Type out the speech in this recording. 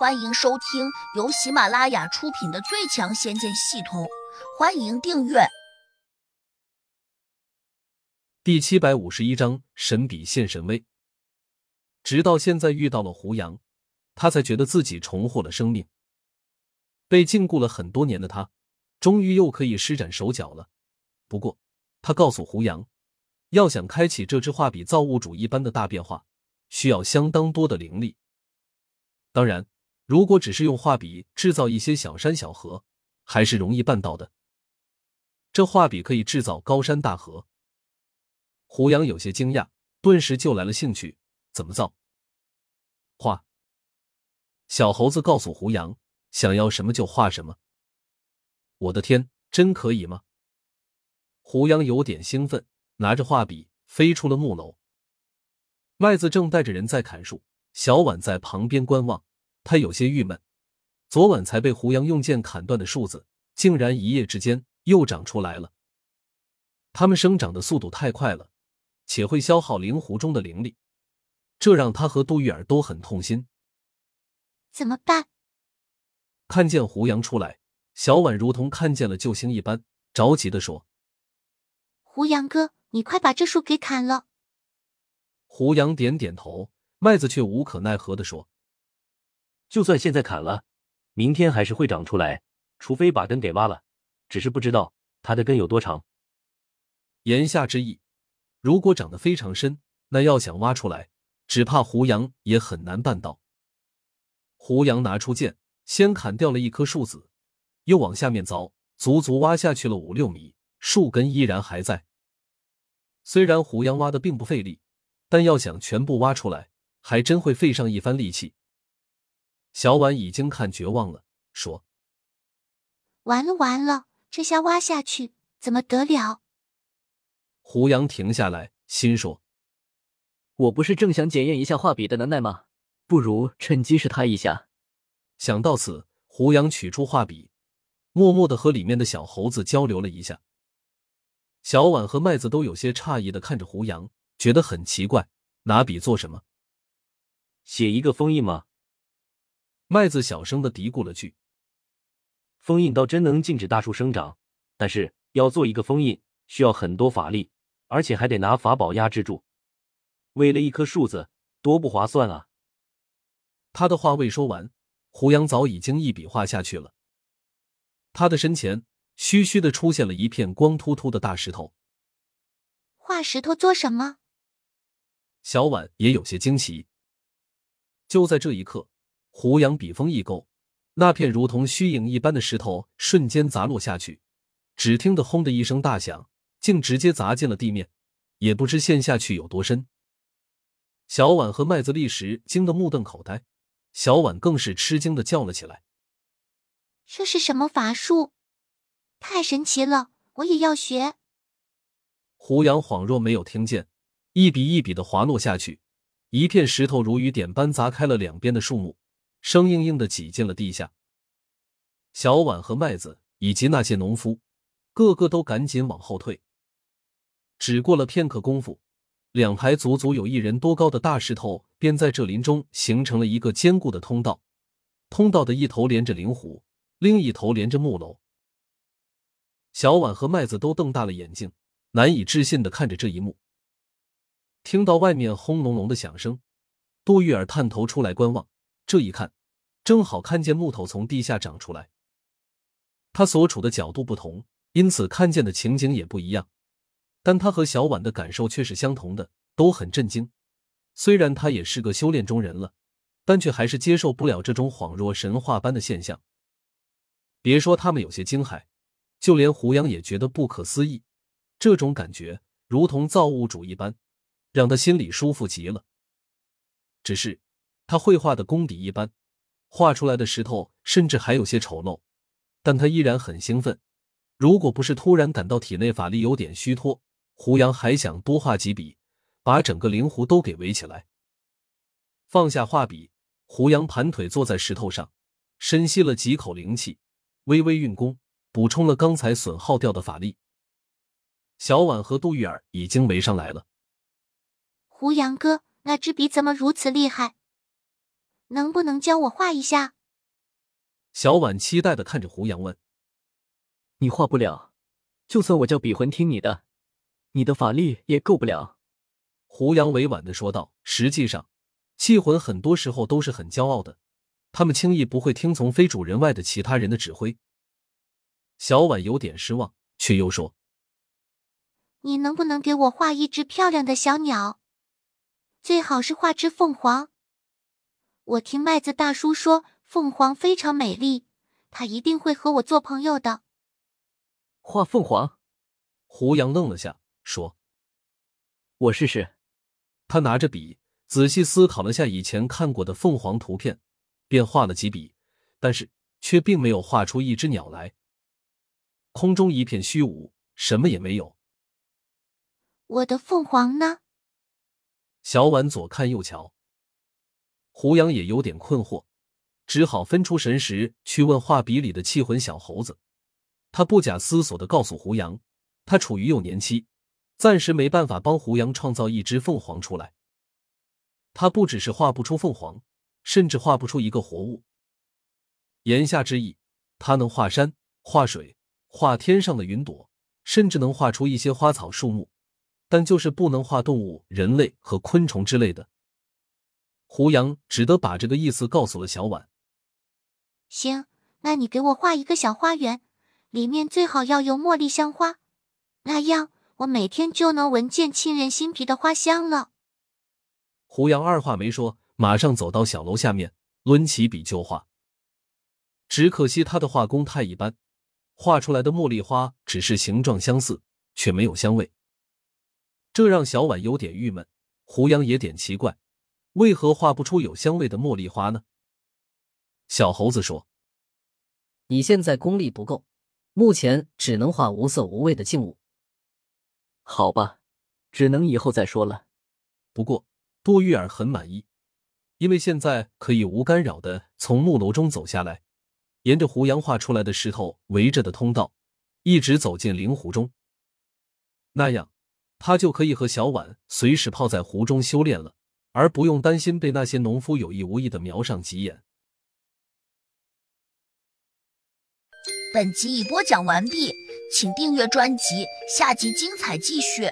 欢迎收听由喜马拉雅出品的《最强仙剑系统》，欢迎订阅。第七百五十一章：神笔现神威。直到现在遇到了胡杨，他才觉得自己重获了生命。被禁锢了很多年的他，终于又可以施展手脚了。不过，他告诉胡杨，要想开启这支画笔造物主一般的大变化，需要相当多的灵力。当然，如果只是用画笔制造一些小山小河，还是容易办到的。这画笔可以制造高山大河。胡杨有些惊讶，顿时就来了兴趣。怎么造？画。小猴子告诉胡杨，想要什么就画什么。我的天，真可以吗？胡杨有点兴奋，拿着画笔飞出了木楼。麦子正带着人在砍树，小婉在旁边观望。他有些郁闷，昨晚才被胡杨用剑砍断的树子，竟然一夜之间又长出来了。它们生长的速度太快了，且会消耗灵狐中的灵力，这让他和杜玉儿都很痛心。怎么办？看见胡杨出来，小婉如同看见了救星一般，着急的说：“胡杨哥，你快把这树给砍了！”胡杨点点头，麦子却无可奈何的说。就算现在砍了，明天还是会长出来，除非把根给挖了。只是不知道它的根有多长。言下之意，如果长得非常深，那要想挖出来，只怕胡杨也很难办到。胡杨拿出剑，先砍掉了一棵树子，又往下面凿，足足挖下去了五六米，树根依然还在。虽然胡杨挖的并不费力，但要想全部挖出来，还真会费上一番力气。小婉已经看绝望了，说：“完了完了，这下挖下去怎么得了？”胡杨停下来，心说：“我不是正想检验一下画笔的能耐吗？不如趁机试他一下。”想到此，胡杨取出画笔，默默的和里面的小猴子交流了一下。小婉和麦子都有些诧异的看着胡杨，觉得很奇怪，拿笔做什么？写一个封印吗？麦子小声的嘀咕了句：“封印倒真能禁止大树生长，但是要做一个封印，需要很多法力，而且还得拿法宝压制住。为了一棵树子，多不划算啊！”他的话未说完，胡杨早已经一笔画下去了。他的身前虚虚的出现了一片光秃秃的大石头。画石头做什么？小婉也有些惊奇。就在这一刻。胡杨笔锋一勾，那片如同虚影一般的石头瞬间砸落下去，只听得“轰”的一声大响，竟直接砸进了地面，也不知陷下去有多深。小婉和麦子立时惊得目瞪口呆，小婉更是吃惊的叫了起来：“这是什么法术？太神奇了！我也要学！”胡杨恍若没有听见，一笔一笔的滑落下去，一片石头如雨点般砸开了两边的树木。生硬硬的挤进了地下。小婉和麦子以及那些农夫，个个都赶紧往后退。只过了片刻功夫，两排足足有一人多高的大石头便在这林中形成了一个坚固的通道。通道的一头连着灵湖，另一头连着木楼。小婉和麦子都瞪大了眼睛，难以置信的看着这一幕。听到外面轰隆隆的响声，杜玉儿探头出来观望。这一看，正好看见木头从地下长出来。他所处的角度不同，因此看见的情景也不一样。但他和小婉的感受却是相同的，都很震惊。虽然他也是个修炼中人了，但却还是接受不了这种恍若神话般的现象。别说他们有些惊骇，就连胡杨也觉得不可思议。这种感觉如同造物主一般，让他心里舒服极了。只是。他绘画的功底一般，画出来的石头甚至还有些丑陋，但他依然很兴奋。如果不是突然感到体内法力有点虚脱，胡杨还想多画几笔，把整个灵湖都给围起来。放下画笔，胡杨盘腿坐在石头上，深吸了几口灵气，微微运功，补充了刚才损耗掉的法力。小婉和杜玉儿已经围上来了。胡杨哥，那支笔怎么如此厉害？能不能教我画一下？小婉期待的看着胡杨问：“你画不了，就算我叫笔魂听你的，你的法力也够不了。”胡杨委婉的说道：“实际上，气魂很多时候都是很骄傲的，他们轻易不会听从非主人外的其他人的指挥。”小婉有点失望，却又说：“你能不能给我画一只漂亮的小鸟？最好是画只凤凰。我听麦子大叔说。”凤凰非常美丽，他一定会和我做朋友的。画凤凰，胡杨愣了下，说：“我试试。”他拿着笔，仔细思考了下以前看过的凤凰图片，便画了几笔，但是却并没有画出一只鸟来。空中一片虚无，什么也没有。我的凤凰呢？小婉左看右瞧，胡杨也有点困惑。只好分出神识去问画笔里的气魂小猴子。他不假思索的告诉胡杨，他处于幼年期，暂时没办法帮胡杨创造一只凤凰出来。他不只是画不出凤凰，甚至画不出一个活物。言下之意，他能画山、画水、画天上的云朵，甚至能画出一些花草树木，但就是不能画动物、人类和昆虫之类的。胡杨只得把这个意思告诉了小婉。行，那你给我画一个小花园，里面最好要有茉莉香花，那样我每天就能闻见沁人心脾的花香了。胡杨二话没说，马上走到小楼下面，抡起笔就画。只可惜他的画工太一般，画出来的茉莉花只是形状相似，却没有香味，这让小婉有点郁闷。胡杨也点奇怪，为何画不出有香味的茉莉花呢？小猴子说：“你现在功力不够，目前只能画无色无味的静物。好吧，只能以后再说了。不过多玉儿很满意，因为现在可以无干扰的从木楼中走下来，沿着胡杨画出来的石头围着的通道，一直走进灵湖中。那样，他就可以和小婉随时泡在湖中修炼了，而不用担心被那些农夫有意无意的瞄上几眼。”本集已播讲完毕，请订阅专辑，下集精彩继续。